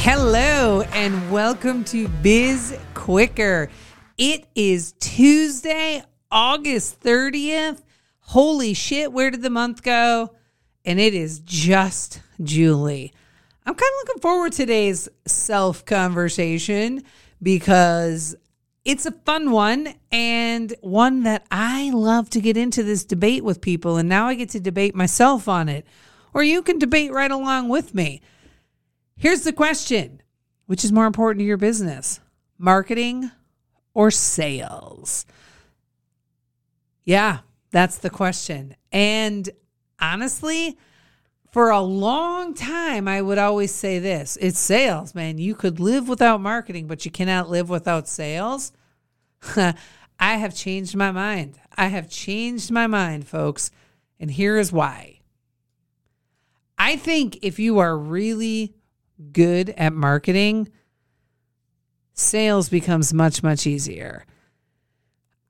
Hello and welcome to Biz Quicker. It is Tuesday, August 30th. Holy shit, where did the month go? And it is just Julie. I'm kind of looking forward to today's self conversation because it's a fun one and one that I love to get into this debate with people. And now I get to debate myself on it. Or you can debate right along with me. Here's the question Which is more important to your business, marketing or sales? Yeah, that's the question. And honestly, for a long time, I would always say this it's sales, man. You could live without marketing, but you cannot live without sales. I have changed my mind. I have changed my mind, folks. And here is why. I think if you are really good at marketing, sales becomes much, much easier.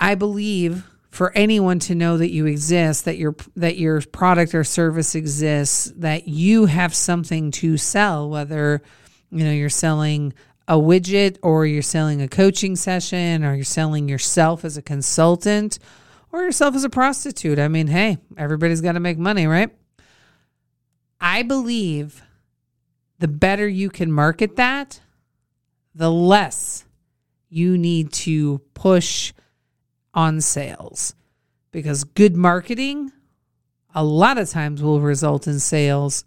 I believe for anyone to know that you exist, that your that your product or service exists, that you have something to sell, whether you know you're selling a widget or you're selling a coaching session or you're selling yourself as a consultant or yourself as a prostitute. I mean, hey, everybody's got to make money, right? I believe the better you can market that, the less you need to push on sales because good marketing a lot of times will result in sales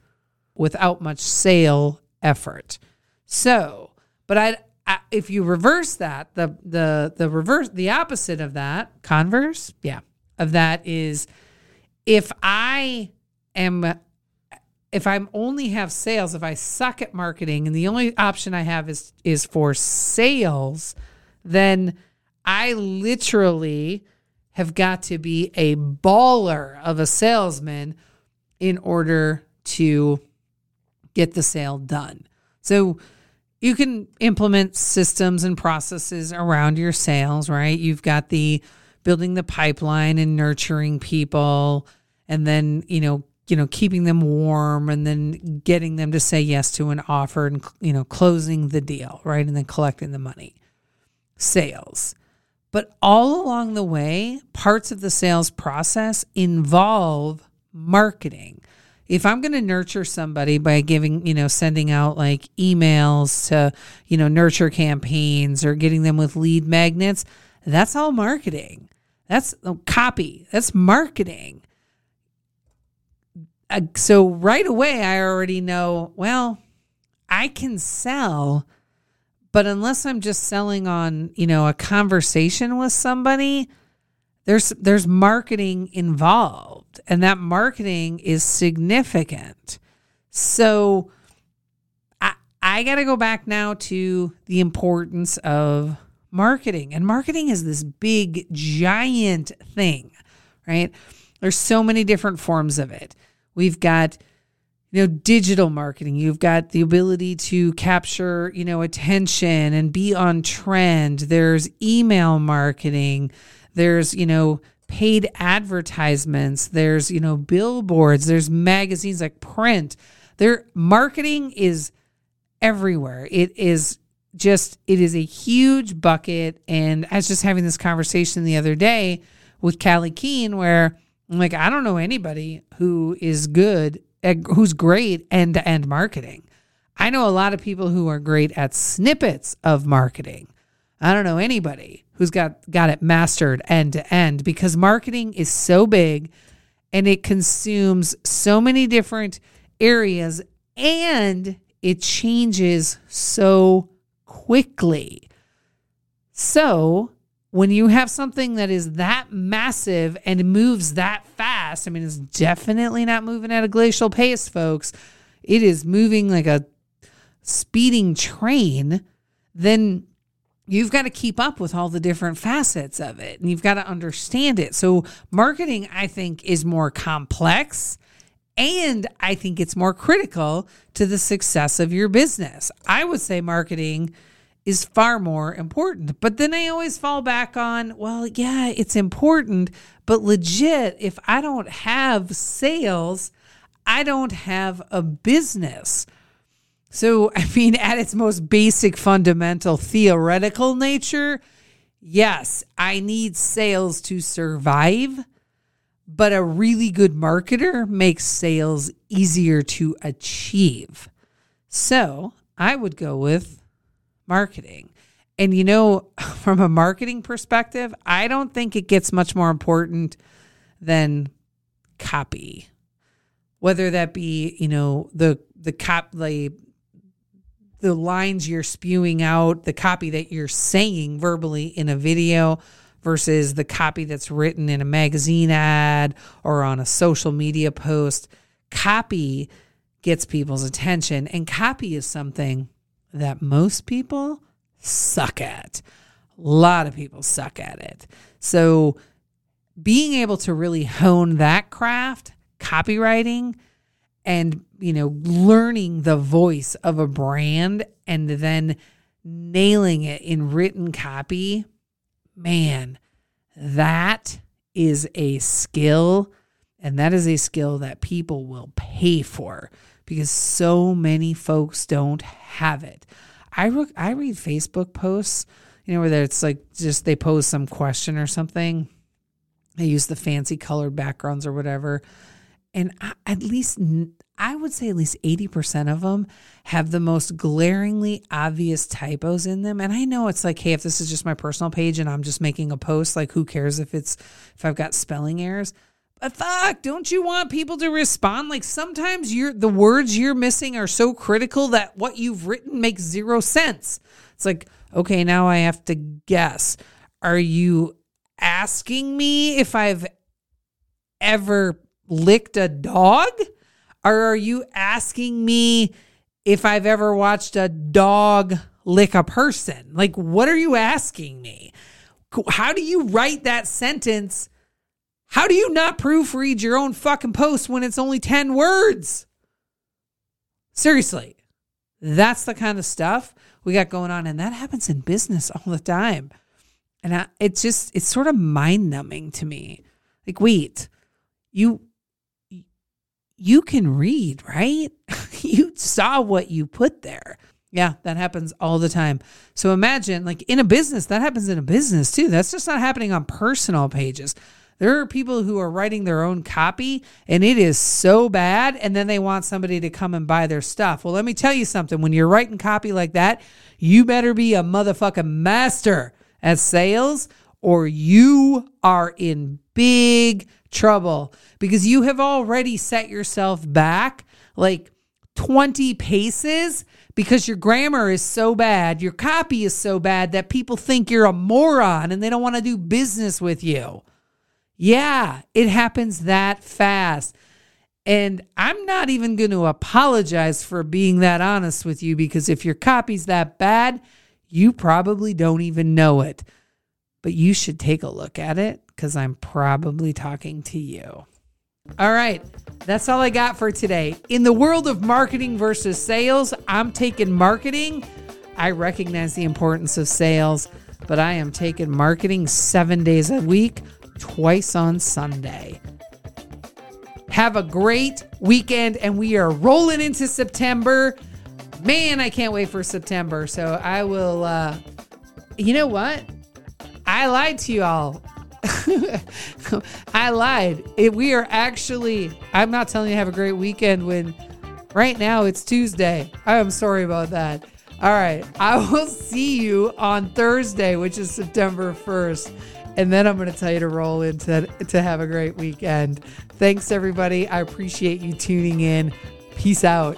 without much sale effort. So, but I, I if you reverse that, the the the reverse the opposite of that, converse, yeah, of that is if I am if I'm only have sales, if I suck at marketing and the only option I have is is for sales, then I literally have got to be a baller of a salesman in order to get the sale done. So you can implement systems and processes around your sales, right? You've got the building the pipeline and nurturing people and then, you know, you know, keeping them warm and then getting them to say yes to an offer and you know, closing the deal, right? And then collecting the money. Sales. But all along the way, parts of the sales process involve marketing. If I'm going to nurture somebody by giving, you know, sending out like emails to, you know, nurture campaigns or getting them with lead magnets, that's all marketing. That's oh, copy. That's marketing. Uh, so right away, I already know, well, I can sell but unless I'm just selling on, you know, a conversation with somebody, there's there's marketing involved and that marketing is significant. So I I got to go back now to the importance of marketing. And marketing is this big giant thing, right? There's so many different forms of it. We've got you know digital marketing. You've got the ability to capture you know attention and be on trend. There's email marketing. There's you know paid advertisements. There's you know billboards. There's magazines like print. Their marketing is everywhere. It is just it is a huge bucket. And i was just having this conversation the other day with callie keen where like i don't know anybody who is good who's great end to end marketing. I know a lot of people who are great at snippets of marketing. I don't know anybody who's got got it mastered end to end because marketing is so big and it consumes so many different areas and it changes so quickly. So, when you have something that is that massive and moves that fast, I mean, it's definitely not moving at a glacial pace, folks. it is moving like a speeding train, then you've got to keep up with all the different facets of it and you've got to understand it. So, marketing, I think, is more complex and I think it's more critical to the success of your business. I would say marketing is far more important. But then I always fall back on, well, yeah, it's important, but legit, if I don't have sales, I don't have a business. So, I mean, at its most basic, fundamental, theoretical nature, yes, I need sales to survive, but a really good marketer makes sales easier to achieve. So, I would go with marketing. And you know, from a marketing perspective, I don't think it gets much more important than copy. Whether that be, you know, the the cop the the lines you're spewing out, the copy that you're saying verbally in a video versus the copy that's written in a magazine ad or on a social media post. Copy gets people's attention, and copy is something that most people suck at. A lot of people suck at it. So, being able to really hone that craft, copywriting, and you know, learning the voice of a brand and then nailing it in written copy, man, that is a skill. And that is a skill that people will pay for because so many folks don't have it. I re- I read Facebook posts, you know, where it's like just they pose some question or something. They use the fancy colored backgrounds or whatever, and I, at least I would say at least eighty percent of them have the most glaringly obvious typos in them. And I know it's like, hey, if this is just my personal page and I'm just making a post, like who cares if it's if I've got spelling errors? But fuck, don't you want people to respond? Like sometimes you're the words you're missing are so critical that what you've written makes zero sense. It's like, okay, now I have to guess. Are you asking me if I've ever licked a dog? Or are you asking me if I've ever watched a dog lick a person? Like, what are you asking me? How do you write that sentence how do you not proofread your own fucking post when it's only 10 words? Seriously, that's the kind of stuff we got going on. And that happens in business all the time. And I, it's just, it's sort of mind numbing to me. Like, wait, you, you can read, right? you saw what you put there. Yeah, that happens all the time. So imagine, like in a business, that happens in a business too. That's just not happening on personal pages. There are people who are writing their own copy and it is so bad, and then they want somebody to come and buy their stuff. Well, let me tell you something. When you're writing copy like that, you better be a motherfucking master at sales or you are in big trouble because you have already set yourself back like 20 paces because your grammar is so bad, your copy is so bad that people think you're a moron and they don't want to do business with you. Yeah, it happens that fast. And I'm not even going to apologize for being that honest with you because if your copy's that bad, you probably don't even know it. But you should take a look at it because I'm probably talking to you. All right, that's all I got for today. In the world of marketing versus sales, I'm taking marketing. I recognize the importance of sales, but I am taking marketing seven days a week twice on Sunday. Have a great weekend, and we are rolling into September. Man, I can't wait for September. So I will, uh, you know what? I lied to you all. I lied. It, we are actually, I'm not telling you have a great weekend when right now it's Tuesday. I am sorry about that. All right. I will see you on Thursday, which is September 1st and then I'm going to tell you to roll into to have a great weekend. Thanks everybody. I appreciate you tuning in. Peace out.